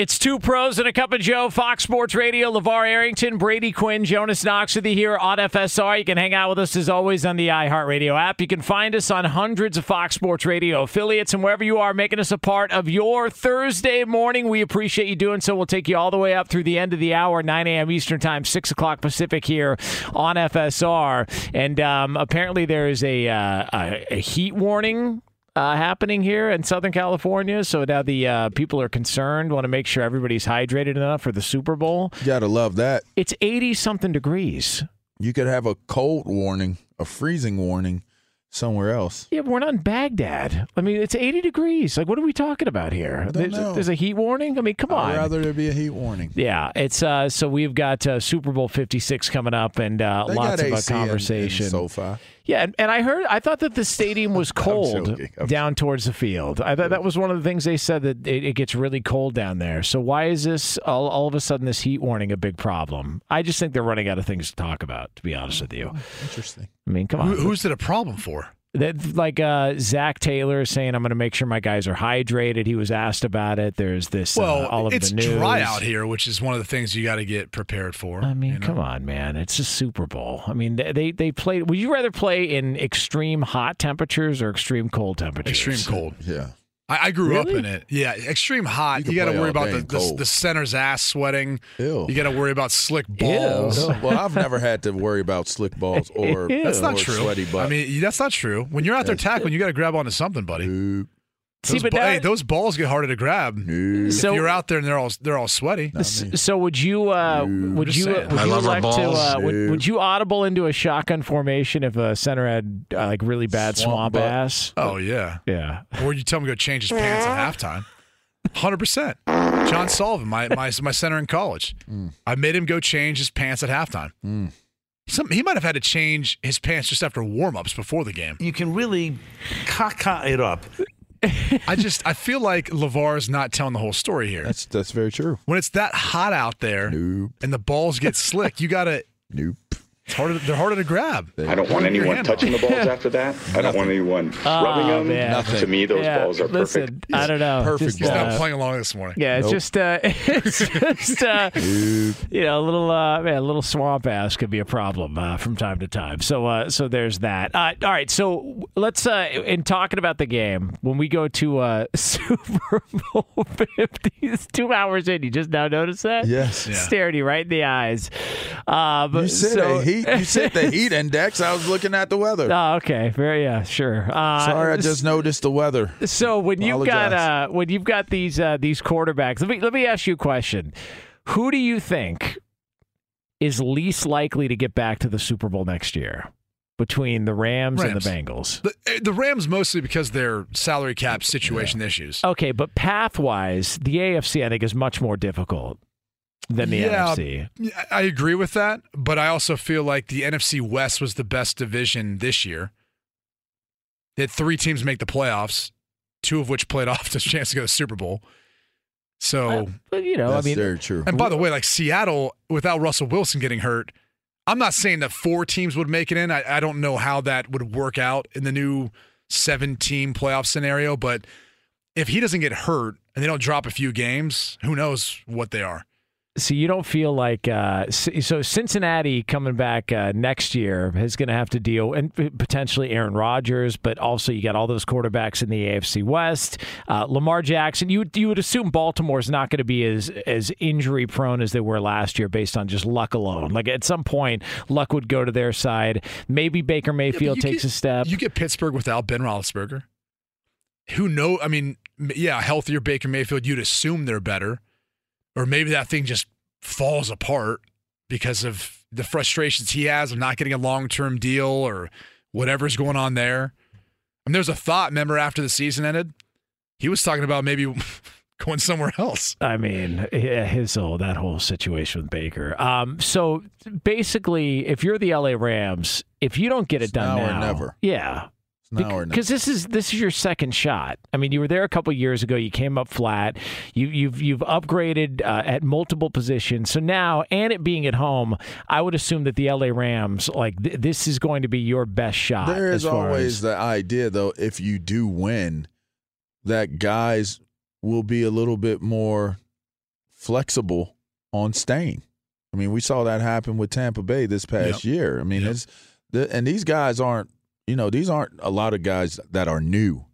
It's two pros and a cup of Joe, Fox Sports Radio, LeVar Arrington, Brady Quinn, Jonas Knox with you here on FSR. You can hang out with us as always on the iHeartRadio app. You can find us on hundreds of Fox Sports Radio affiliates and wherever you are making us a part of your Thursday morning. We appreciate you doing so. We'll take you all the way up through the end of the hour, 9 a.m. Eastern Time, 6 o'clock Pacific here on FSR. And um, apparently there is a, uh, a, a heat warning uh, happening here in Southern California. So now the uh, people are concerned, want to make sure everybody's hydrated enough for the Super Bowl. You gotta love that. It's 80 something degrees. You could have a cold warning, a freezing warning somewhere else. Yeah, but we're not in Baghdad. I mean, it's 80 degrees. Like, what are we talking about here? There's, there's a heat warning? I mean, come on. I'd rather there be a heat warning. yeah, it's uh, so we've got uh, Super Bowl 56 coming up and uh, lots of uh, AC in- in conversation. SoFi. Yeah, and, and I heard, I thought that the stadium was cold joking. I'm down towards the field. I thought that was one of the things they said that it, it gets really cold down there. So why is this all, all of a sudden this heat warning a big problem? I just think they're running out of things to talk about. To be honest with you, oh, Interesting. I mean, come on. Who, who's it a problem for? That like uh, Zac Taylor is saying, I'm going to make sure my guys are hydrated. He was asked about it. There's this uh, Well, all of it's the news. dry out here, which is one of the things you got to get prepared for. I mean, you know? come on, man! It's a Super Bowl. I mean, they they, they play. Would you rather play in extreme hot temperatures or extreme cold temperatures? Extreme cold. Yeah. I, I grew up in it. Yeah, extreme hot. You You, got to worry about the, the the center's ass sweating. Ew. You got to worry about slick balls. Ew. well, I've never had to worry about slick balls or Ew. That's not or true. sweaty butt. I mean, that's not true. When you're out there tackling, you got to grab onto something, buddy. See, Those but ba- now- hey, those balls get harder to grab. So- if you're out there and they're all they're all sweaty. So would you uh, would you would I you love our like to uh, would, would you audible into a shotgun formation if a center had uh, like really bad Swamp swamp, ass? Oh yeah. Yeah. Or you tell him to go change his pants at halftime. Hundred percent. John Sullivan, my, my my center in college. I made him go change his pants at halftime. Some, he might have had to change his pants just after warm ups before the game. You can really caca it up. I just I feel like LeVar's not telling the whole story here. That's that's very true. when it's that hot out there Nope. and the balls get slick, you gotta Nope. It's harder, they're harder to grab. I don't want anyone hand touching the balls after that. I don't want anyone rubbing them. man. Nothing. To me, those Yeah, balls are listen, perfect. I don't know. Perfect Just, He's ball. not uh, playing along this morning. Yeah, it's Nope. just uh, it's just uh, you know a little uh, man, a little swamp ass could be a problem uh, from time to time. So uh, so there's that. Uh, all right, so let's uh, in talking about the game when we go to uh, Super Bowl fifty, it's two hours in. You just now notice that? Yes. Yeah. Staring you right in the eyes. Uh, but You said so, the heat. You said the heat index. I was looking at the weather. Oh, okay. Very yeah, sure. Uh, Sorry, I just noticed the weather. So when you've got Apologize. uh, when you've got these uh, these quarterbacks, let me let me ask you a question: Who do you think is least likely to get back to the Super Bowl next year between the Rams, and the Bengals? The, eh, the Rams mostly because their salary cap situation issues. Okay, but path wise, the AFC I think is much more difficult than the Yeah. NFC. I agree with that, but I also feel like the NFC West was the best division this year. That three teams make the playoffs, two of which played off the chance to go to the Super Bowl. So, But you know, That's I mean, very true. and by the way, like Seattle without Russell Wilson getting hurt, I'm not saying that four teams would make it in. I, I don't know how that would work out in the new seven team playoff scenario, but if he doesn't get hurt and they don't drop a few games, who knows what they are. So you don't feel like uh, so Cincinnati coming back uh, next year is going to have to deal and potentially Aaron Rodgers, but also you got all those quarterbacks in the AFC West. Uh, Lamar Jackson, you would- you would assume Baltimore's not going to be as as injury prone as they were last year based on just luck alone. Like at some point, luck would go to their side. Maybe Baker Mayfield you takes get- a step. You get Pittsburgh without Ben Roethlisberger. Who know? I mean, yeah, healthier Baker Mayfield. You'd assume they're better, or maybe that thing just falls apart because of the frustrations he has of not getting a long term deal or whatever's going on there. I And there's a thought. Remember, after the season ended, he was talking about maybe going somewhere else. I mean, yeah, his whole that whole situation with Baker. Um, so basically, if you're the LA Rams, if you don't get it It's done now or now, never. yeah, It's now or because this is this is your second shot. I mean, you were there a couple years ago. You came up flat. You, you've you've upgraded uh, at multiple positions. So now, and it being at home, I would assume that the LA Rams like th- this is going to be your best shot. There as far always as- the idea, though, if you do win, that guys will be a little bit more flexible on staying. I mean, we saw that happen with Tampa Bay this past year. I mean, Yep. it's the, and these guys aren't, you know, these aren't a lot of guys that are new.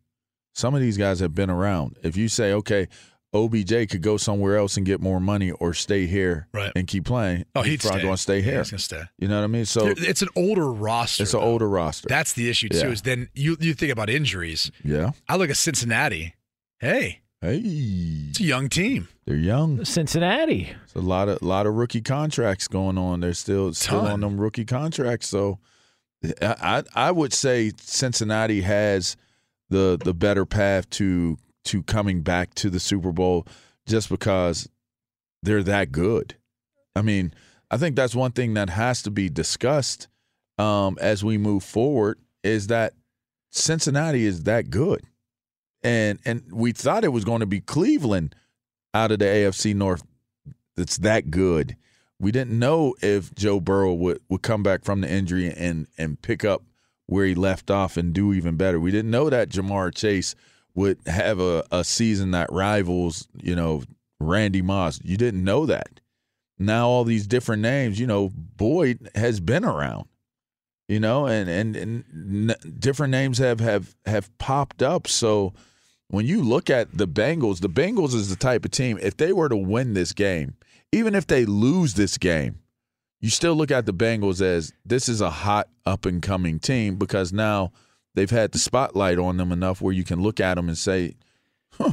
Some of these guys have been around. If you say, okay, OBJ could go somewhere else and get more money or stay here Right. and keep playing, Oh, he'd probably going to stay Yeah, here. he's gonna stay. You know what I mean? So it's an older roster. it's an though. older roster. That's the issue too. Yeah. Is then you you think about injuries. yeah. I look at Cincinnati. Hey, Hey, it's a young team. they're young. Cincinnati. It's a lot of lot of rookie contracts going on. They're still still Ton. on them rookie contracts. So I I would say Cincinnati has the the better path to to coming back to the Super Bowl just because they're that good. I mean, I think that's one thing that has to be discussed um, as we move forward is that Cincinnati is that good. And and we thought it was going to be Cleveland out of the AFC North that's that good. We didn't know if Joe Burrow would, would come back from the injury and and pick up where he left off and do even better. We didn't know that Ja'Marr Chase would have a, a season that rivals, you know, Randy Moss. You didn't know that. Now all these different names, you know, Boyd has been around. You know, and and, and n- different names have have have popped up. So when you look at the Bengals, the Bengals is the type of team, if they were to win this game, even if they lose this game, you still look at the Bengals as this is a hot up and coming team because now they've had the spotlight on them enough where you can look at them and say, huh,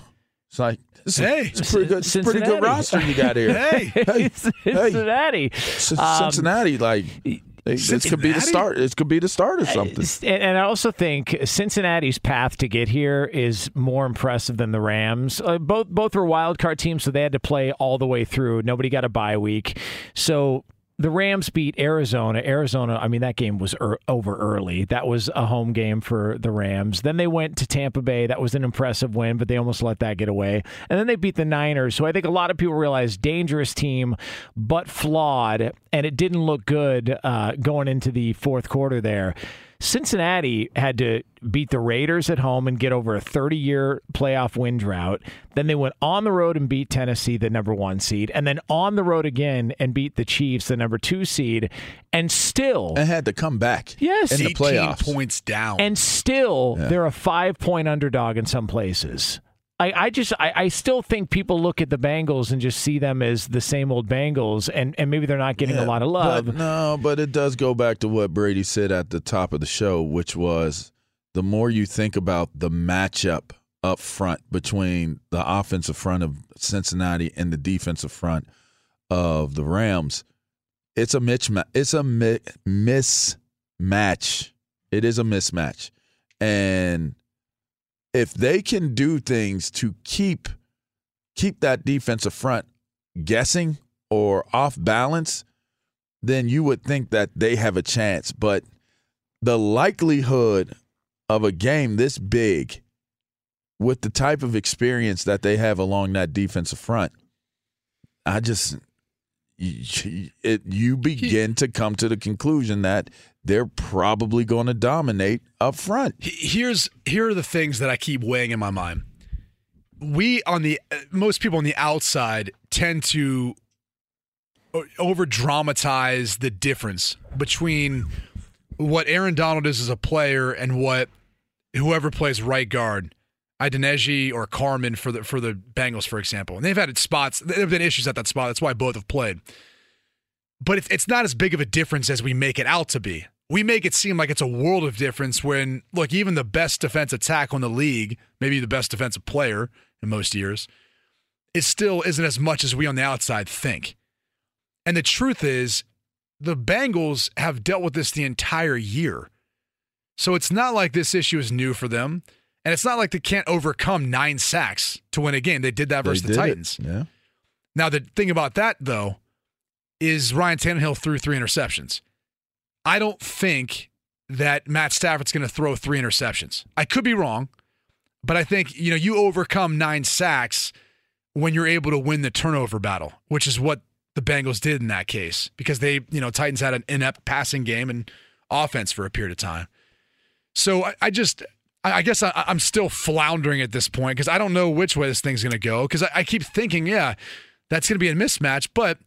it's like, it's, a, Hey. it's a pretty good, it's a pretty good roster you got here. Hey, hey, Cincinnati. C- Um, Cincinnati, like, they, this could be the start. This could be the start of something. And, I also think Cincinnati's path to get here is more impressive than the Rams. Uh, both both were wild card teams, so they had to play all the way through. Nobody got a bye week, so the Rams beat Arizona. Arizona, I mean, that game was er- over early. That was a home game for the Rams. Then they went to Tampa Bay. That was an impressive win, but they almost let that get away. And then they beat the Niners, So I think a lot of people realize dangerous team, but flawed. And it didn't look good uh, going into the fourth quarter there. Cincinnati had to beat the Raiders at home and get over a 30 year playoff win drought. Then they went on the road and beat Tennessee, the number one seed, and then on the road again and beat the Chiefs, the number two seed, and still. And had to come back yes, in the playoffs. points down. And still, Yeah. they're a five point underdog in some places. I, I just I, I still think people look at the Bengals and just see them as the same old Bengals and, and maybe they're not getting a lot of love. But no, but it does go back to what Brady said at the top of the show, which was the more you think about the matchup up front between the offensive front of Cincinnati and the defensive front of the Rams, it's a mismatch. It's a mi- mismatch. It is a mismatch, and if they can do things to keep keep that defensive front guessing or off balance, then you would think that they have a chance. But the likelihood of a game this big with the type of experience that they have along that defensive front, I just it, you begin to come to the conclusion that they're probably going to dominate up front. Here's here are the things that I keep weighing in my mind. We on the most people on the outside tend to over dramatize the difference between what Aaron Donald is as a player and what whoever plays right guard, Adeniji or Carman for the for the Bengals, for example. And they've had spots, there have been issues at that spot. That's why both have played. But it's not as big of a difference as we make it out to be. We make it seem like it's a world of difference when look, even the best defensive tackle in the league, maybe the best defensive player in most years, it still isn't as much as we on the outside think. And the truth is, the Bengals have dealt with this the entire year. So it's not like this issue is new for them. And it's not like they can't overcome nine sacks to win a game. They did that versus the did it. Titans. Yeah. Now, the thing about that, though, is Ryan Tannehill threw three interceptions. I don't think that Matt Stafford's going to throw three interceptions. I could be wrong, but I think, you know, you overcome nine sacks when you're able to win the turnover battle, which is what the Bengals did in that case because they, you know, Titans had an inept passing game and offense for a period of time. So I, I just, I, guess I, I'm still floundering at this point because I don't know which way this thing's going to go because I, I keep thinking, yeah, that's going to be a mismatch, but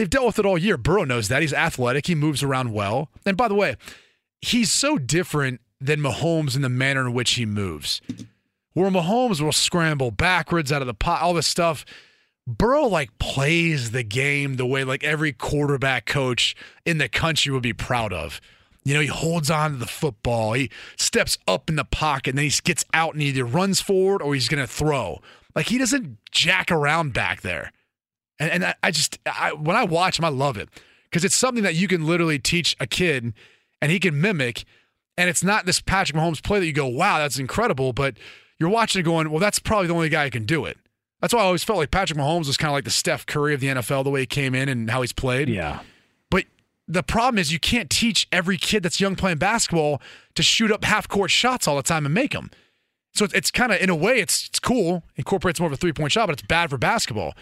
they've dealt with it all year. Burrow knows that. He's athletic, he moves around well. And by the way, he's so different than Mahomes in the manner in which he moves. Where Mahomes will scramble backwards out of the pot, all this stuff. Burrow like plays the game the way like every quarterback coach in the country would be proud of. You know, he holds on to the football. He steps up in the pocket and then he gets out and either runs forward or he's going to throw. Like he doesn't jack around back there. And, and I, I just, I, when I watch him, I love it because it's something that you can literally teach a kid and he can mimic. And it's not this Patrick Mahomes play that you go, wow, that's incredible. But you're watching it going, well, that's probably the only guy who can do it. That's why I always felt like Patrick Mahomes was kind of like the Steph Curry of the NFL, the way he came in and how he's played. Yeah. But the problem is you can't teach every kid that's young playing basketball to shoot up half court shots all the time and make them. So it's, it's kind of, in a way, it's, it's cool, incorporates more of a three point shot, but it's bad for basketball.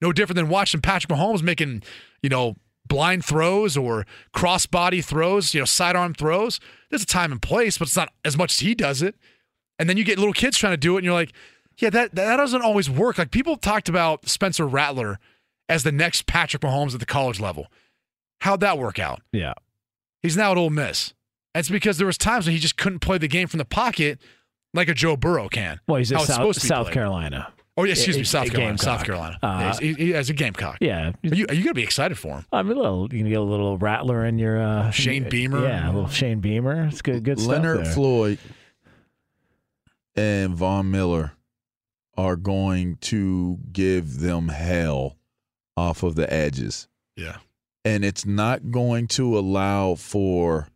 No different than watching Patrick Mahomes making, you know, blind throws or crossbody throws, you know, sidearm throws. There's a time and place, but it's not as much as he does it. And then you get little kids trying to do it, and you're like, yeah, that that doesn't always work. Like people talked about Spencer Rattler as the next Patrick Mahomes at the college level. How'd that work out? Yeah. He's now at Ole Miss. And it's because there was times when he just couldn't play the game from the pocket like a Joe Burrow can. Well, he's at South, supposed to South. Carolina. Oh, yeah, excuse A- me, South a Carolina. South Carolina. Uh, Yeah, he's- he, as a Gamecock. Yeah. Are you, are you going to be excited for him? I'm a little. You can get a little rattler in your uh, Shane Beamer? Yeah, a little Shane Beamer. It's good. Good stuff. Leonard there. Floyd and Von Miller are going to give them hell off of the edges. Yeah. And it's not going to allow for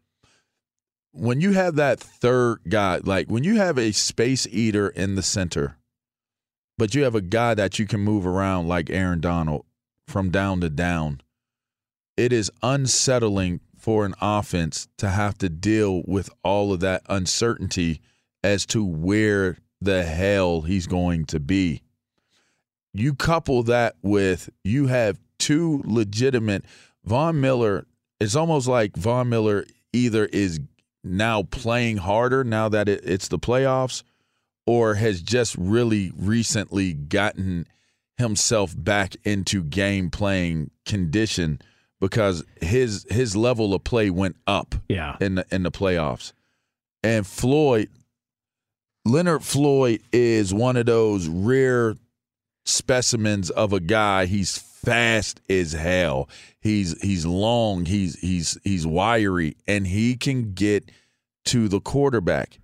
when you have that third guy, like when you have a space eater in the center, but you have a guy that you can move around like Aaron Donald from down to down. it is unsettling for an offense to have to deal with all of that uncertainty as to where the hell he's going to be. You couple that with you have two legitimate Von Miller. It's almost like Von Miller either is now playing harder now that it, it's the playoffs or has just really recently gotten himself back into game playing condition because his his level of play went up Yeah. in the in the playoffs. And Floyd Leonard Floyd is one of those rare specimens of a guy. He's fast as hell. He's he's long, he's he's he's wiry and he can get to the quarterback.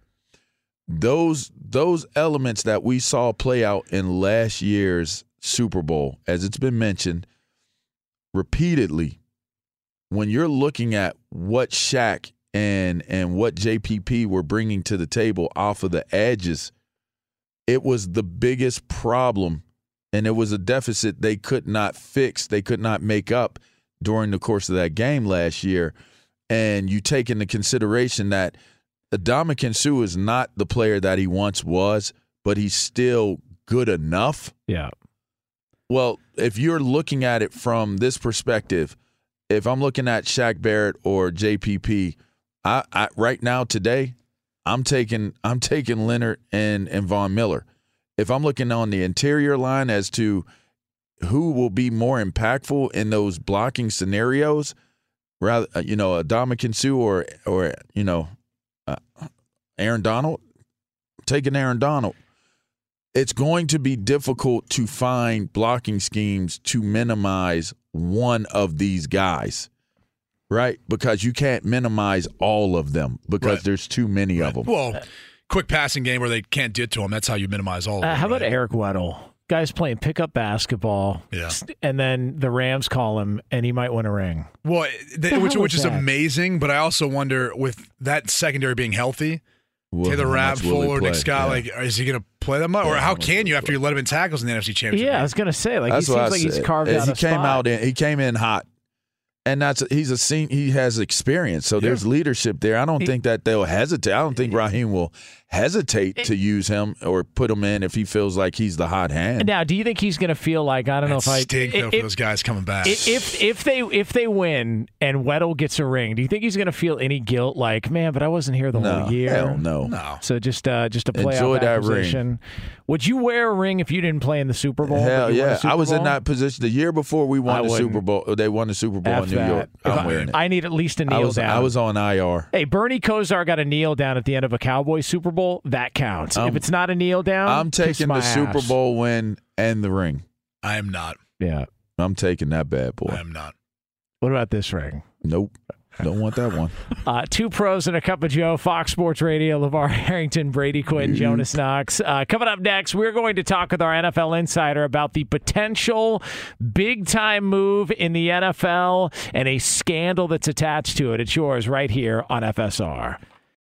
Those those elements that we saw play out in last year's Super Bowl, as it's been mentioned repeatedly, when you're looking at what Shaq and and what JPP were bringing to the table off of the edges, it was the biggest problem and it was a deficit they could not fix, they could not make up during the course of that game last year. And you take into consideration that Ndamukong Suh is not the player that he once was, but he's still good enough. Yeah. Well, if you're looking at it from this perspective, if I'm looking at Shaq Barrett or JPP, I, I right now today, I'm taking I'm taking Leonard and and Von Miller. If I'm looking on the interior line as to who will be more impactful in those blocking scenarios, rather you know Ndamukong Suh or or you know Aaron Donald, taking Aaron Donald it's going to be difficult to find blocking schemes to minimize one of these guys, right? Because you can't minimize all of them because Right. there's too many of them. Well, quick passing game where they can't get to him. That's how you minimize all of Uh, them. how about right? Eric Weddle? Guys playing pickup basketball. Yeah. And then the Rams call him, and he might win a ring. Well, th- The which which is is that? amazing, but I also wonder with that secondary being healthy, Well, Taylor how Rapp, much Fuller, Nick? Scott, Yeah. like, is he going to play that much? Yeah, or how how much can you after you let him in tackles in the NFC Championship? Yeah, I was gonna say like That's he seems I like he's said. carved He out a came spot. out in he came in hot. And that's he's a scene he has experience. So there's leadership there. I don't think that they'll hesitate. I don't think Raheem will hesitate to use him or put him in if he feels like he's the hot hand. Now, do you think he's going to feel like I don't know That if I stink though if, for those guys coming back. if if they if they win and Weddle gets a ring? Do you think he's going to feel any guilt? Like, man, but I wasn't here the No, whole year. hell no. no, So just uh, just a playoff Enjoy that ring. acquisition. Would you wear a ring if you didn't play in the Super Bowl? Hell you won a yeah! I was in that position the year before we I won the wouldn't. Super Bowl. They won the Super Bowl F in New that. York. If I'm I, wearing it. I need at least a kneel I was down. I was on IR. Hey, Bernie Kosar got a kneel down at the end of a Cowboys Super Bowl. That counts. if Um, it's not a kneel down, I'm kiss taking my the Super. Bowl win and the ring. I am not. Yeah. I'm taking that bad boy. I am not. What about this ring? Nope. Don't want that one. Uh, two pros and a cup of Joe, Fox Sports Radio, LeVar Arrington, Brady Quinn, Jonas Knox. Uh, coming up next, we're going to talk with our NFL insider about the potential big time move in the NFL and a scandal that's attached to it. It's yours right here on FSR.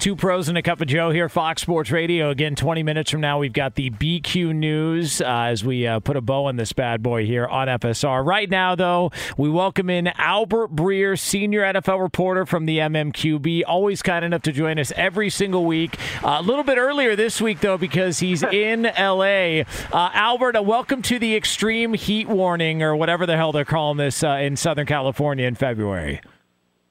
Two pros and a cup of Joe here, Fox Sports Radio. Again, 20 minutes from now, we've got the BQ News uh, as we uh, put a bow on this bad boy here on FSR. Right now, though, we welcome in Albert Breer, senior NFL reporter from the MMQB. Always kind enough to join us every single week. Uh, a little bit earlier this week, though, because he's in LA. Uh, Albert, uh, welcome to the extreme heat warning or whatever the hell they're calling this uh, in Southern California in February.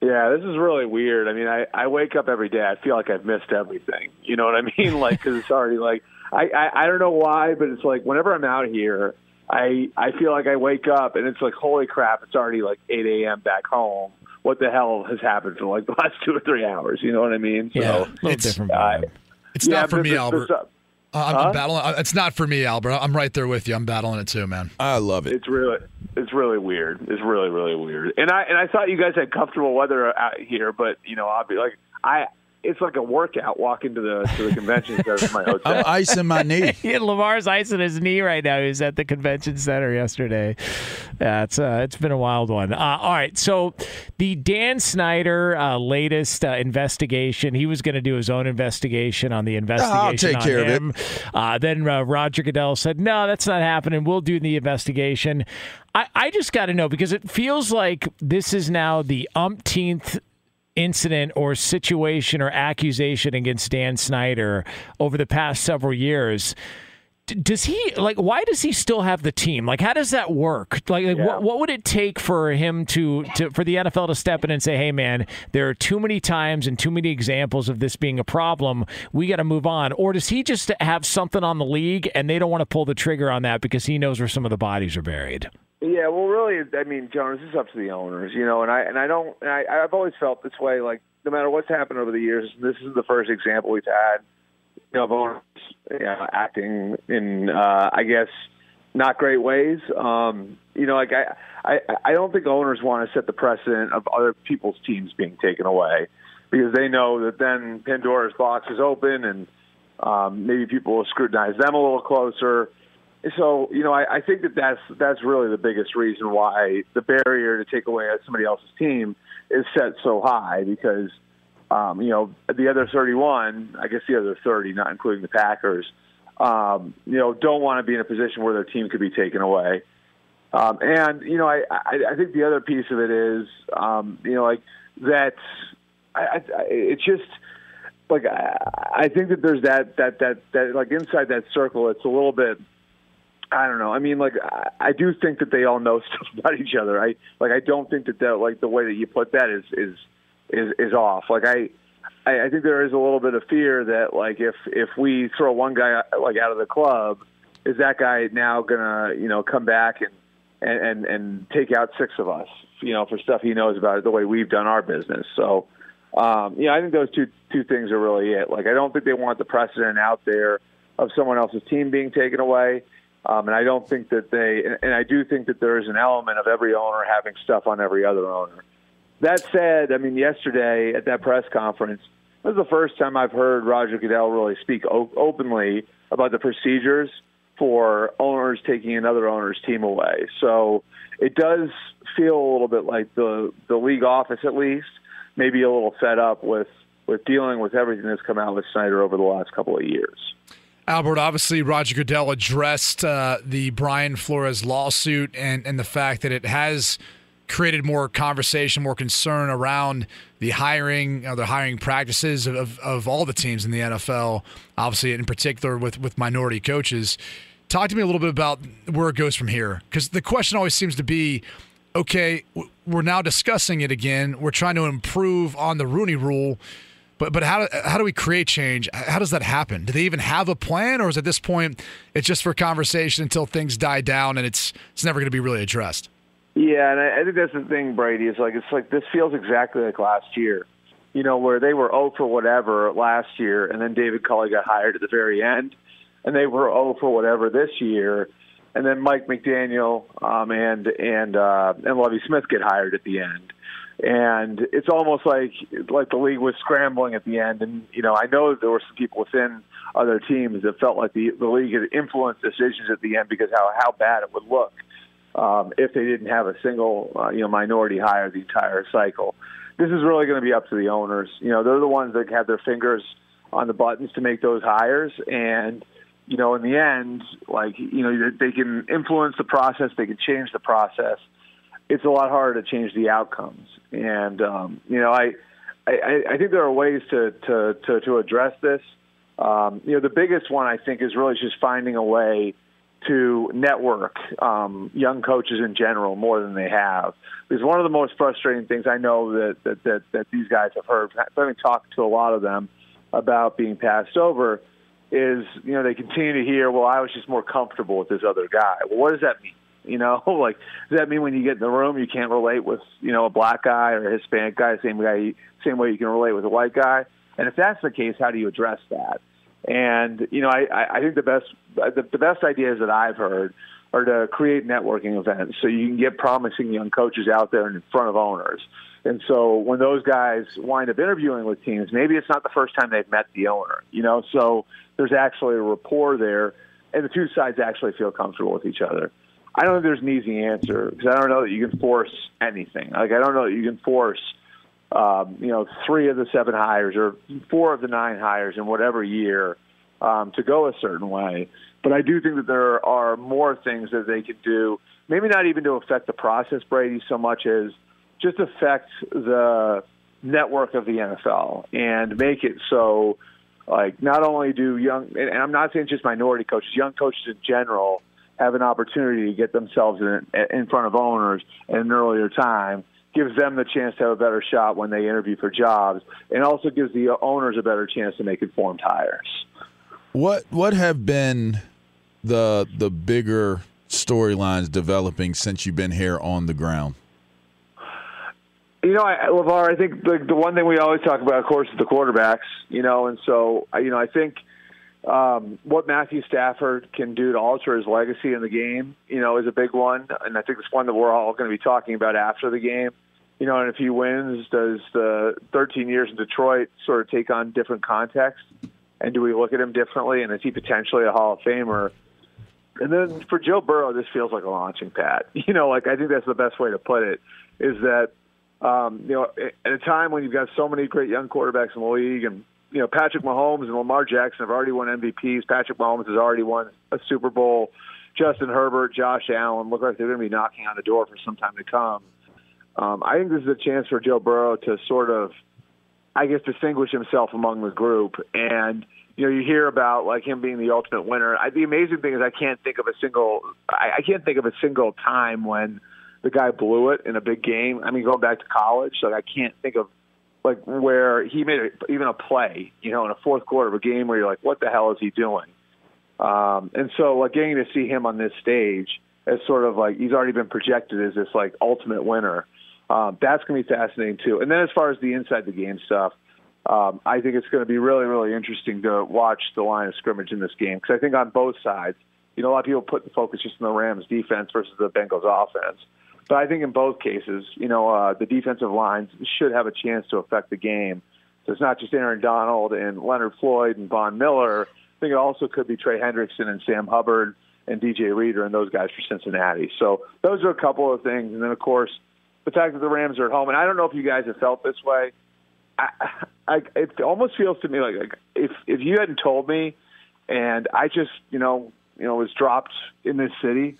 Yeah, this is really weird. I mean, I I wake up every day. I feel like I've missed everything. You know what I mean? Like, because it's already like I, I I don't know why, but it's like whenever I'm out here, I I feel like I wake up and it's like holy crap, it's already like 8 a.m. back home. What the hell has happened for like the last two or three hours? You know what I mean? Yeah, a little it's- different. uh. It's yeah, not for me, Albert. this- Uh, I'm, Huh? I'm battling. uh, It's not for me, Albert. I'm right there with you. I'm battling it too, man. I love it. It's really, it's really weird. It's really, really weird. And I and I thought you guys had comfortable weather out here, but you know, I'll be like, I, it's like a workout walking to the to the convention center from my hotel. I'm icing my knee. Yeah, Lamar's icing his knee right now. He was at the convention center yesterday. Yeah, it's uh, it's been a wild one. Uh, all right, so the Dan Snyder uh, latest uh, investigation. He was going to do his own investigation on the investigation. I'll take on care of it. him. Uh, then uh, Roger Goodell said, "No, that's not happening. We'll do the investigation." I, I just got to know because it feels like this is now the umpteenth incident or situation or accusation against Dan Snyder over the past several years. D- Does he like? Why does he still have the team? Like, how does that work? Like, like what, what would it take for him to, to for the NFL to step in and say, "Hey, man, there are too many times and too many examples of this being a problem. We got to move on." Or does he just have something on the league and they don't want to pull the trigger on that because he knows where some of the bodies are buried? Yeah, well, really, I mean, Jonas, is up to the owners, you know, and I and I don't, and I, I've always felt this way. Like, no matter what's happened over the years, this is the first example we've had, you know, of owners you know, acting in, uh, I guess, not great ways. Um, you know, like I, I, I don't think owners want to set the precedent of other people's teams being taken away because they know that then Pandora's box is open and um, maybe people will scrutinize them a little closer so you know I, I think that that's that's really the biggest reason why the barrier to take away somebody else's team is set so high because um, you know the other 31 I guess the other 30 not including the Packers um, you know don't want to be in a position where their team could be taken away. Um, and you know I, I I think the other piece of it is um, you know like that I, I, it's just like I, I think that there's that that that that like inside that circle it's a little bit I don't know. I mean, like I, I do think that they all know stuff about each other. I like I don't think that that like the way that you put that is is is is off. Like I I, I think there is a little bit of fear that like if if we throw one guy like out of the club, is that guy now gonna you know come back and and and, and take out six of us you know for stuff he knows about it the way we've done our business. So um, yeah, I think those two two things are really it. Like I don't think they want the precedent out there of someone else's team being taken away. Um, and I don't think that they, and I do think that there is an element of every owner having stuff on every other owner. That said, I mean, yesterday at that press conference, this is the first time I've heard Roger Goodell really speak openly about the procedures for owners taking another owner's team away. So it does feel a little bit like the the league office, at least, maybe a little fed up with with dealing with everything that's come out with Snyder over the last couple of years. Albert, obviously, Roger Goodell addressed uh, the Brian Flores lawsuit and, and the fact that it has created more conversation, more concern around the hiring, the hiring practices of, of all the teams in the NFL, obviously, in particular with, with minority coaches. Talk to me a little bit about where it goes from here. Because the question always seems to be okay, we're now discussing it again. We're trying to improve on the Rooney rule but but how how do we create change? How does that happen? Do they even have a plan, or is at this point it's just for conversation until things die down and it's it's never going to be really addressed? Yeah, and I, I think that's the thing, Brady. Is like it's like this feels exactly like last year. You know, where they were 0 for whatever last year, and then David Culley got hired at the very end, and they were 0 for whatever this year, and then Mike McDaniel um, and and uh, and Lovie Smith get hired at the end and it's almost like like the league was scrambling at the end. And you know, I know there were some people within other teams that felt like the the league had influenced decisions at the end because how how bad it would look um, if they didn't have a single uh, you know minority hire the entire cycle. This is really going to be up to the owners. You know, they're the ones that have their fingers on the buttons to make those hires and you know, in the end, like you know, they can influence the process, they can change the process, it's a lot harder to change the outcomes. And um, you know, I, I I think there are ways to to to, to address this. Um, you know, the biggest one I think is really just finding a way to network um, young coaches in general more than they have. Because one of the most frustrating things I know that that that, that these guys have heard, having talked to a lot of them about being passed over, is you know they continue to hear, well, I was just more comfortable with this other guy. Well, what does that mean? You know, like does that mean when you get in the room you can't relate with you know a black guy or a Hispanic guy, same guy, same way you can relate with a white guy? And if that's the case, how do you address that? And you know, I, I think the best the, the best ideas that I've heard are to create networking events so you can get promising young coaches out there in front of owners. And so when those guys wind up interviewing with teams, maybe it's not the first time they've met the owner, you know, so there's actually a rapport there and the two sides actually feel comfortable with each other. I don't think there's an easy answer because I don't know that you can force anything. Like I don't know that you can force, um, you know, three of the seven hires or four of the nine hires in whatever year um, to go a certain way. But I do think that there are more things that they could do. Maybe not even to affect the process, Brady, so much as just affect the network of the NFL and make it so Like, not only do young, and I'm not saying just minority coaches, young coaches in general have an opportunity to get themselves in, in front of owners at an earlier time, gives them the chance to have a better shot when they interview for jobs, and also gives the owners a better chance to make informed hires. What what have been the the bigger storylines developing since you've been here on the ground? You know, I, LeVar, I think the, the one thing we always talk about, of course, is the quarterbacks. You know, and so you know, I think um, what Matthew Stafford can do to alter his legacy in the game, you know, is a big one, and I think it's one that we're all going to be talking about after the game. You know, and if he wins, does the 13 years in Detroit sort of take on different context? And do we look at him differently? And is he potentially a Hall of Famer? And then for Joe Burrow, this feels like a launching pad. You know, like I think that's the best way to put it. Is that um, you know at a time when you've got so many great young quarterbacks in the league, and you know Patrick Mahomes and Lamar Jackson have already won MVPs. Patrick Mahomes has already won a Super Bowl. Justin Herbert, Josh Allen look like they're going to be knocking on the door for some time to come. Um, I think this is a chance for Joe Burrow to sort of, I guess, distinguish himself among the group. And you know, you hear about like him being the ultimate winner. I, the amazing thing is, I can't think of a single, I, I can't think of a single time when the guy blew it in a big game. I mean, going back to college, like I can't think of like where he made a, even a play, you know, in a fourth quarter of a game where you're like, what the hell is he doing? Um, and so, like, getting to see him on this stage as sort of like he's already been projected as this like ultimate winner. Um, that's going to be fascinating too. And then as far as the inside the game stuff, um, I think it's going to be really, really interesting to watch the line of scrimmage in this game because I think on both sides, you know, a lot of people put the focus just on the Rams defense versus the Bengals offense. But I think in both cases, you know, uh, the defensive lines should have a chance to affect the game. So it's not just Aaron Donald and Leonard Floyd and Von Miller. I think it also could be Trey Hendrickson and Sam Hubbard and DJ Reader and those guys for Cincinnati. So those are a couple of things. And then, of course, the fact that the Rams are at home. And I don't know if you guys have felt this way. I, I, it almost feels to me like, like if if you hadn't told me, and I just you know you know was dropped in this city.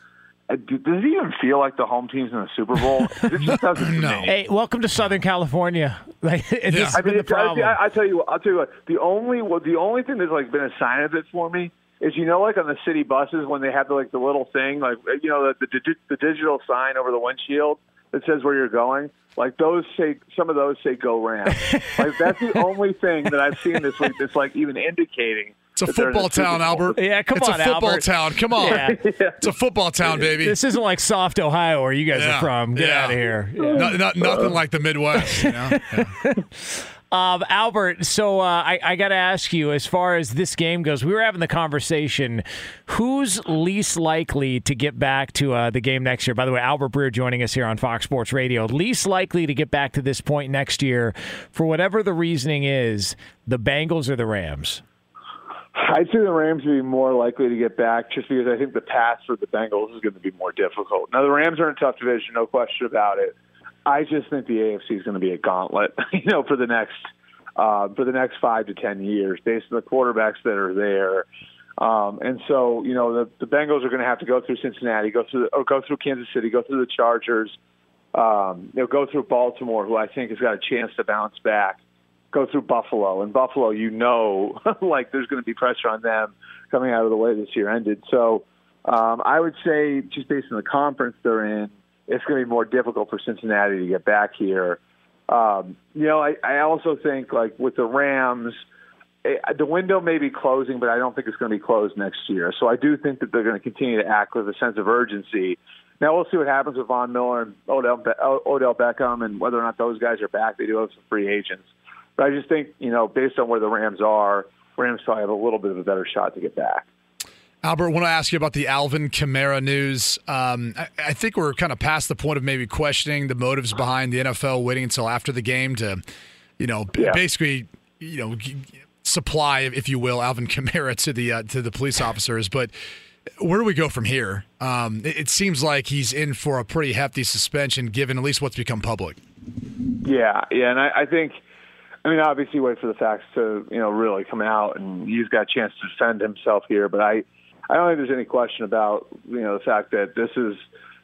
Uh, Does it even feel like the home team's in the Super Bowl? It just doesn't. no. Hey, welcome to Southern California. Like, this has I been mean, the I, problem. I, I tell you, what, I'll tell you what. The only, well, the only thing that's like been a sign of it for me is you know, like on the city buses when they have the, like the little thing, like you know, the, the digi- the digital sign over the windshield that says where you're going. Like those say, some of those say "Go Rams." like that's the only thing that I've seen this week that's like even indicating. It's a that they're in the football town, Albert. Yeah, come it's on, a football Albert. town. Come on. Yeah. It's a football town, baby. This isn't like soft Ohio where you guys Yeah. are from. Get Yeah. out of here. No- no- nothing like the Midwest. You know? Um, Albert, so uh, I, I got to ask you, as far as this game goes, we were having the conversation. Who's least likely to get back to uh, the game next year? By the way, Albert Breer joining us here on Fox Sports Radio. Least likely to get back to this point next year, for whatever the reasoning is, the Bengals or the Rams? I'd say the Rams would be more likely to get back just because I think the path for the Bengals is going to be more difficult. Now, the Rams are in a tough division, no question about it. I just think the AFC is going to be a gauntlet, you know, for the next uh, for the next five to ten years, based on the quarterbacks that are there. Um, and so, you know, the, the Bengals are going to have to go through Cincinnati, go through, or go through Kansas City, go through the Chargers, um, you know, go through Baltimore, who I think has got a chance to bounce back go through Buffalo. And Buffalo, you know, like there's going to be pressure on them coming out of the way this year ended. So um, I would say, just based on the conference they're in, it's going to be more difficult for Cincinnati to get back here. Um, you know, I, I also think like with the Rams, eh, the window may be closing, but I don't think it's going to be closed next year. So I do think that they're going to continue to act with a sense of urgency. Now we'll see what happens with Von Miller and Odell, Odell Beckham and whether or not those guys are back. They do have some free agents. But I just think, you know, based on where the Rams are, Rams probably have a little bit of a better shot to get back. Albert, I want to ask you about the Alvin Kamara news. Um, I, I think we're kind of past the point of maybe questioning the motives behind the NFL waiting until after the game to, you know, b- basically, you know, g- supply, if you will, Alvin Kamara to the uh, to the police officers. But where do we go from here? Um, it, it seems like he's in for a pretty hefty suspension, given at least what's become public. Yeah, yeah, and I, I think, I mean, obviously, wait for the facts to you know really come out, and he's got a chance to defend himself here. But I, I don't think there's any question about you know the fact that this is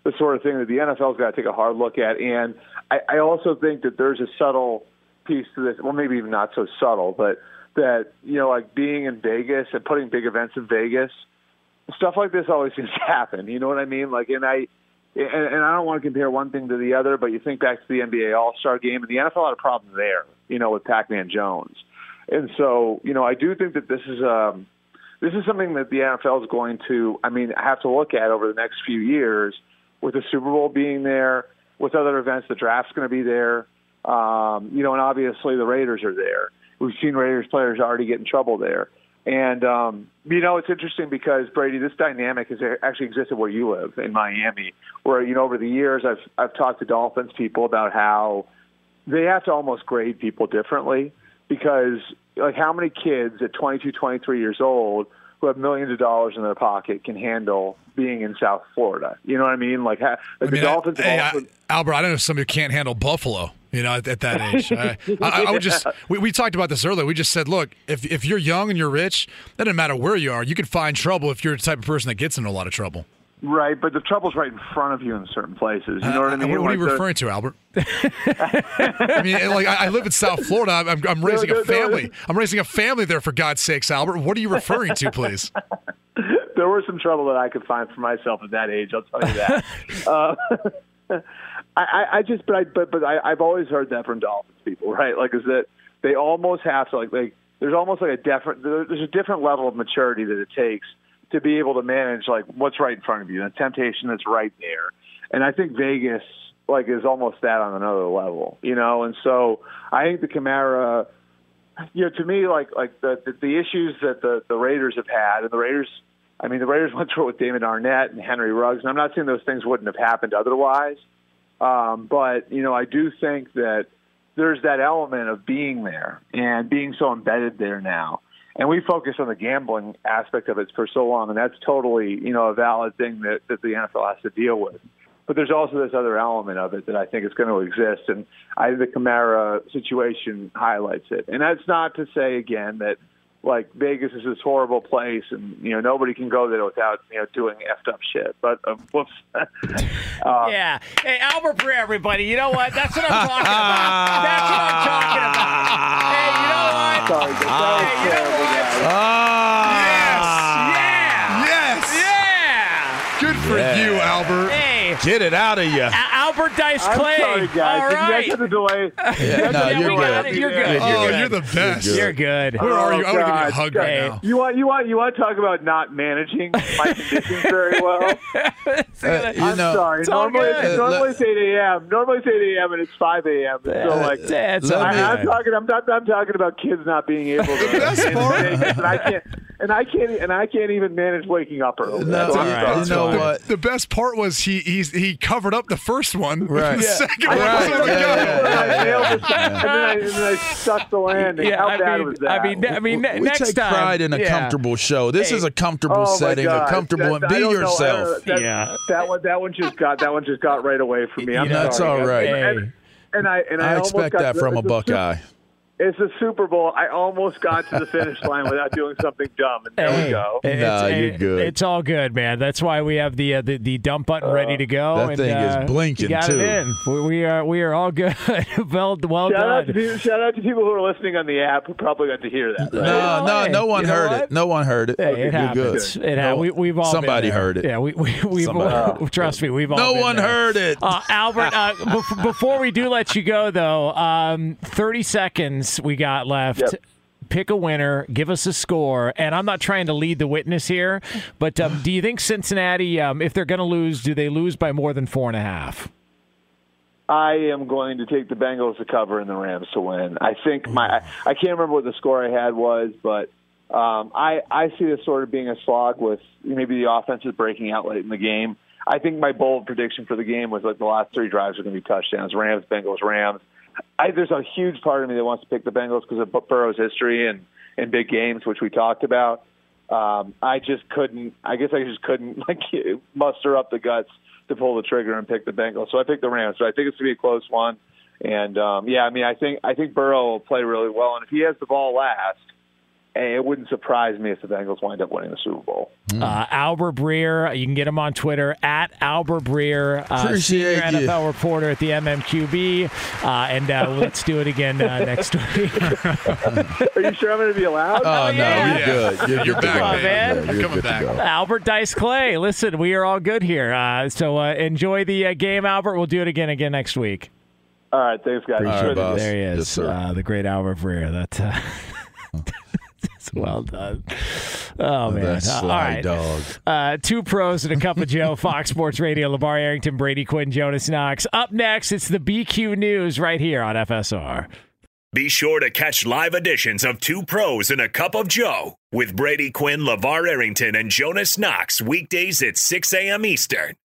the sort of thing that the NFL's got to take a hard look at, and I, I also think that there's a subtle piece to this. Well, maybe even not so subtle, but that you know, like being in Vegas and putting big events in Vegas, stuff like this always seems to happen. You know what I mean? Like, and I. And, and I don't want to compare one thing to the other, but you think back to the NBA All Star game, and the NFL had a problem there, you know, with Pac-Man Jones. And so, you know, I do think that this is um, this is something that the NFL is going to, I mean, have to look at over the next few years, with the Super Bowl being there, with other events, the draft's going to be there, um, you know, and obviously the Raiders are there. We've seen Raiders players already get in trouble there. And um, you know, it's interesting because Brady, this dynamic has actually existed where you live in Miami, where you know over the years I've I've talked to Dolphins people about how they have to almost grade people differently because like how many kids at 22, 23 years old who have millions of dollars in their pocket can handle being in South Florida? You know what I mean? Like, like I the Dolphins. I, hey, also, I, Albert, I don't know if somebody can't handle Buffalo. You know, at, at that age, I, I, I would just. We, we talked about this earlier. We just said, look, if if you're young and you're rich, that doesn't matter where you are. You can find trouble if you're the type of person that gets into a lot of trouble. Right, but the trouble's right in front of you in certain places. You know what I Uh, mean? What, what are you Like the- referring to, Albert? I mean, like I, I live in South Florida. I'm, I'm, I'm raising No, a no, no. family. I'm raising a family there, for God's sakes, Albert. What are you referring to, please? there was some trouble that I could find for myself at that age. I'll tell you that. uh, I, I, just, but I, but, but I, I've always heard that from Dolphins people, right? Like, is that they almost have to like, like, there's almost like a different, there's a different level of maturity that it takes to be able to manage like what's right in front of you, the temptation that's right there. And I think Vegas like is almost that on another level, you know. And so I think the Kamara you know, to me, like like the the, the issues that the the Raiders have had, and the Raiders, I mean, the Raiders went through it with Damon Arnette and Henry Ruggs, and I'm not saying those things wouldn't have happened otherwise, um, but you know, I do think that there's that element of being there and being so embedded there now. And we focus on the gambling aspect of it for so long, and that's totally, you know, a valid thing that, that the NFL has to deal with. But there's also this other element of it that I think is going to exist, and I think the Kamara situation highlights it. And that's not to say again that like Vegas is this horrible place, and you know nobody can go there without you know doing effed up shit. But uh, whoops. uh, yeah. Hey, Albert for everybody. You know what? That's what I'm talking about. That's what I'm talking about. Hey, you know what? Sorry, that was Hey, you know terrible, what? guys. Yeah. Yes. Yeah. Good for Yeah. you, Albert. Hey. Get it out of you. A- Albert Dice I'm Clay. sorry, guys. All Did you guys have delay? Yeah, no, Yeah, you're we got good. it. You're good. Yeah. You're Oh, good. you're the best. You're good. Where are you? I want to give you a God. hug right now. You want you want you want to talk about not managing my conditions very well? Uh, you I'm know, sorry. It's Normally, good. normally it's 8 a.m. Normally it's 8 a.m. and it's 5 a.m. So like, That's I, I'm, talking. I'm, not, I'm talking about kids not being able to. The best part- and I can't. And I can't. And I can't even manage waking up early. No, So right. you know the, what? The best part was he he's, he covered up the first one. Right. The Yeah. second I one Right, was the yeah, go. yeah, And oh, yeah, yeah. and then I, and then I stuck the landing. Yeah, How I bad mean, was that? I mean, I mean, we next take time. pride in a yeah. comfortable show. This Hey. is a comfortable Oh, setting, God. a comfortable, That- and be I don't know. yourself. That, Yeah. that one, that one just got that one just got right away from me. I'm You know, that's sorry, all And, and I and I, I expect that from a the Super- Buckeye. It's the Super Bowl. I almost got to the finish line without doing something dumb, and there we go. it's, Nah, you're good. It's all good, man. That's why we have the uh, the, the dump button ready to go. That and, thing is uh, blinking, you got too. It in. We, we are we are all good. well, well Shout out, to done. people, shout out to people who are listening on the app who probably got to hear that. Right? No, Well, no, hey, no one you heard it. No one heard it. Hey, it You're happens. good. It ha- No- we, we've all somebody there. heard it. Yeah, we, we we've Somebody. trust me, we've all. No been one there. heard it. Uh, Albert, uh, before we do let you go, though, um, 30 seconds we got left. Yep. Pick a winner, give us a score. And I'm not trying to lead the witness here, but um, do you think Cincinnati, um, if they're going to lose, do they lose by more than four and a half? I am going to take the Bengals to cover and the Rams to win. I think my I can't remember what the score I had was, but um, I I see this sort of being a slog with maybe the offense is breaking out late in the game. I think my bold prediction for the game was like the last three drives are going to be touchdowns: Rams, Bengals, Rams. I, there's a huge part of me that wants to pick the Bengals because of Burrow's history and and big games, which we talked about. Um, I just couldn't. I guess I just couldn't like muster up the guts to pull the trigger and pick the Bengals. So I picked the Rams. So I think it's gonna be a close one. And um, yeah, I mean, I think I think Burrow will play really well, and if he has the ball last, it wouldn't surprise me if the Bengals wind up winning the Super Bowl. Uh, Albert Breer, you can get him on Twitter at Albert Breer, uh, Appreciate senior you. NFL reporter at the MMQB. Uh, and uh, let's do it again uh, next week. Are you sure I'm going to be allowed? Oh, no, yeah. you're good. You're, You're good back, go. man. Yeah, You're you're coming back. Albert Dice Clay, listen, we are all good here. Uh, so uh, enjoy the uh, game, Albert. We'll do it again again next week. All right, thanks, guys. All right, Enjoy boss. There he is, Yes, sir. uh, the great Albert Breer. That. That's well done. Oh man! That's Uh, all sly right. dog. Uh, two pros and a cup of Joe. Fox Sports Radio. LeVar Arrington, Brady Quinn, Jonas Knox. Up next, it's the BQ News right here on FSR. Be sure to catch live editions of Two Pros and a Cup of Joe with Brady Quinn, LeVar Arrington, and Jonas Knox weekdays at 6 a.m. Eastern,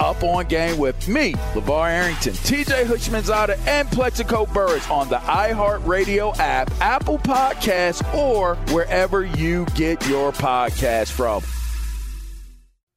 Up on Game with me, LeVar Arrington, TJ Houshmandzadeh, and Plaxico Burress on the iHeartRadio app, Apple Podcasts, or wherever you get your podcast from.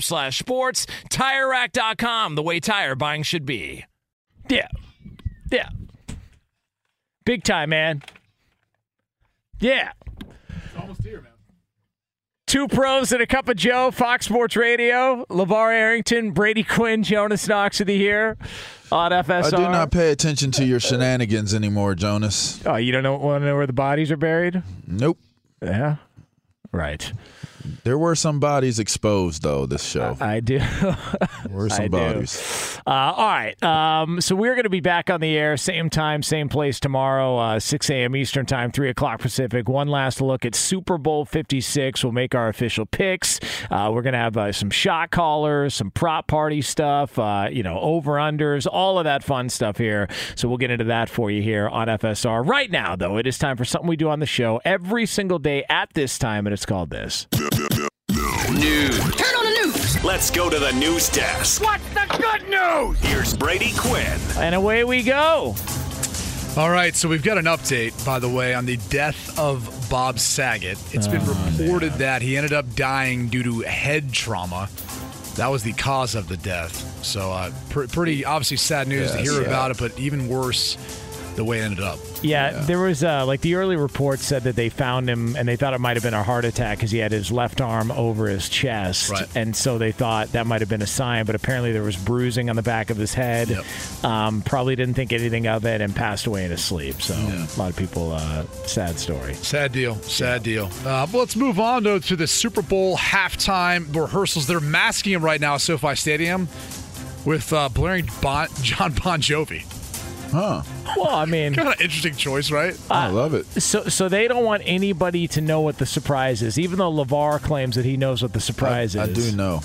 slash sports. TireRack.com, the way tire buying should be. Yeah. Yeah. Big time, man. Yeah. It's almost here, man. Two pros and a cup of Joe, Fox Sports Radio. LeVar Arrington, Brady Quinn, Jonas Knox of the year on FSR. I do not pay attention to your shenanigans anymore, Jonas. Oh, you don't know, want to know where the bodies are buried? Nope. Yeah. Right. There were some bodies exposed, though, this show. I do. There were some I bodies. Uh, all right. Um, so we're going to be back on the air, same time, same place tomorrow, uh, 6 a.m. Eastern Time, 3 o'clock Pacific. One last look at Super Bowl 56. We'll make our official picks. Uh, we're going to have uh, some shot callers, some prop party stuff, uh, you know, over unders, all of that fun stuff here. So we'll get into that for you here on FSR. Right now, though, it is time for something we do on the show every single day at this time, and it's called this. News. Turn on the news. Let's go to the news desk. What's the good news? Here's Brady Quinn. And away we go. All right, so we've got an update, by the way, on the death of Bob Saget. It's been Oh, reported that he ended up dying due to head trauma. That was the cause of the death. So, uh, pr- pretty obviously sad news to hear yeah. about it, but even worse, the way it ended up. Yeah, there was uh, like the early reports said that they found him and they thought it might have been a heart attack because he had his left arm over his chest, Right. and so they thought that might have been a sign. But apparently there was bruising on the back of his head. Um, probably didn't think anything of it and passed away in his sleep. So a lot of people, uh, sad story. Sad deal. Sad deal. Uh, but let's move on though to the Super Bowl halftime rehearsals. They're masking him right now at SoFi Stadium with uh, blaring bon- John Bon Jovi. Huh. Well, I mean, kind of interesting choice, right? I love it. So, so they don't want anybody to know what the surprise is, even though LeVar claims that he knows what the surprise I, I do know.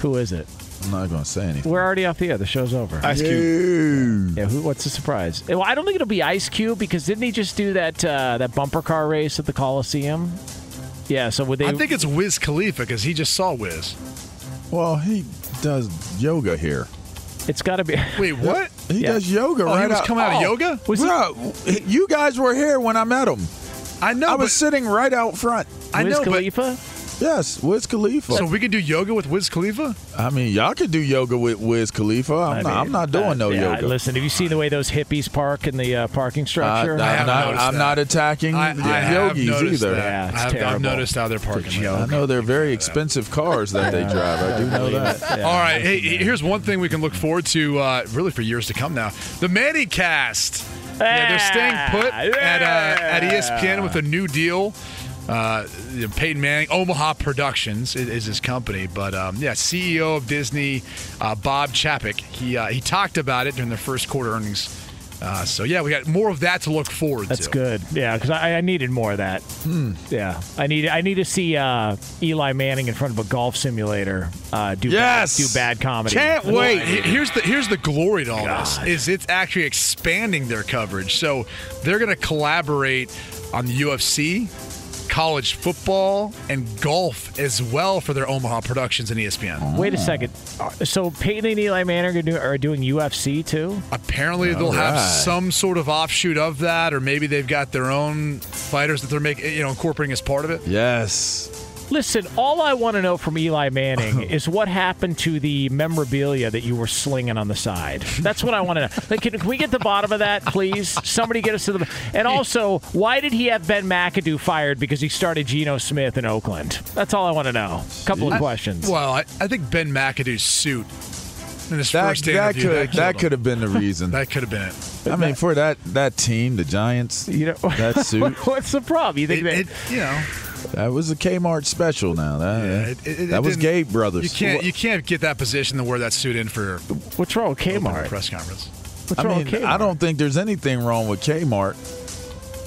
Who is it? I'm not going to say anything. We're already off the air. The show's over. Ice Cube. Yeah, who, what's the surprise? Well, I don't think it'll be Ice Cube because didn't he just do that uh, that bumper car race at the Coliseum? Yeah, so would they? I think it's Wiz Khalifa because he just saw Wiz. Well, he does yoga here. it's got to be. Wait, what? He Yeah. does yoga Oh, right he was out- coming out of Oh, yoga? Was Bro, you guys were here when I met him. I know, I but was sitting right out front. I Wiz know, but Khalifa? Yes, Wiz Khalifa. so we can do yoga with Wiz Khalifa. I mean, y'all could do yoga with Wiz Khalifa. I'm, I not, I'm not doing uh, no yeah, yoga. Listen, have you seen the way those hippies park in the uh, parking structure? I'm, I have not, I'm not attacking I, the I yogis noticed either. Yeah, it's I have, I've noticed how they're parking. I know they're very expensive cars that they drive. I do know that. Yeah. All right, hey, here's one thing we can look forward to, uh, really for years to come now. The ManningCast. Yeah, they're staying put at uh, at ESPN with a new deal. Uh, Peyton Manning, Omaha Productions is, is his company, but um, yeah, CEO of Disney, uh, Bob Chapek. He uh, he talked about it during the first quarter earnings. Uh, so yeah, we got more of that to look forward to. That's to. good. Yeah, because I, I needed more of that. Hmm. Yeah, I need I need to see uh, Eli Manning in front of a golf simulator uh, do Yes! bad, do bad comedy. Can't Well, wait. here's the here's the glory to all God. this is it's actually expanding their coverage. So they're going to collaborate on the UFC, college football, and golf as well for their Omaha Productions and ESPN. Wait a second. Uh, So Peyton and Eli Manning are, are doing UFC too? Apparently, they'll All have right. some sort of offshoot of that, or maybe they've got their own fighters that they're making, you know, incorporating as part of it. Yes. Listen, all I want to know from Eli Manning is what happened to the memorabilia that you were slinging on the side. That's what I want to know. Like, can, can we get the bottom of that, please? Somebody get us to the. And also, why did he have Ben McAdoo fired because he started Geno Smith in Oakland? That's all I want to know. A couple of questions. Well, I, I think Ben McAdoo's suit in his that, first that interview. could that could have been the reason. that could have been it. I mean, for that that team, the Giants, You know that suit, what's the problem? You think It, that it, you know, that was a Kmart special. Now that yeah, it, it, it that was didn't- Gabe Brothers. You can't you can't get that position to wear that suit in for what's wrong with Kmart? press conference. What's I wrong mean, with Kmart? I don't think there's anything wrong with Kmart,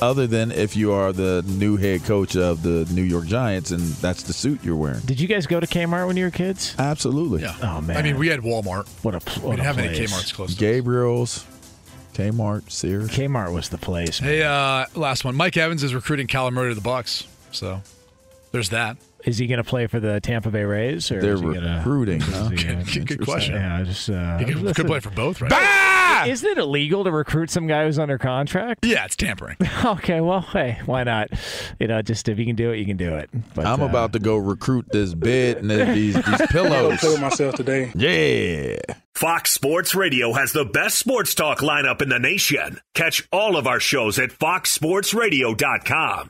other than if you are the new head coach of the New York Giants and that's the suit you're wearing. Did you guys go to Kmart when you were kids? Absolutely. Yeah. Oh man. I mean, we had Walmart. what a pl- We didn't a have any. Kmart's close. Gabriel's, Kmart, Sears. Kmart was the place. man. Hey, uh, last one. Mike Evans is recruiting Kyler Murray to the Bucs. So there's that. Is he going to play for the Tampa Bay Rays? Or They're is he gonna, recruiting, is huh? he gonna- Good- good question. Yeah, I just uh, He could, could play for both, right? Isn't it illegal to recruit some guy who's under contract? Yeah, it's tampering. okay, well, hey, why not? You know, just if you can do it, you can do it. But I'm uh, about to go recruit this bed and these these pillows. Play with myself today. Yeah. Fox Sports Radio has the best sports talk lineup in the nation. Catch all of our shows at foxsportsradio.com.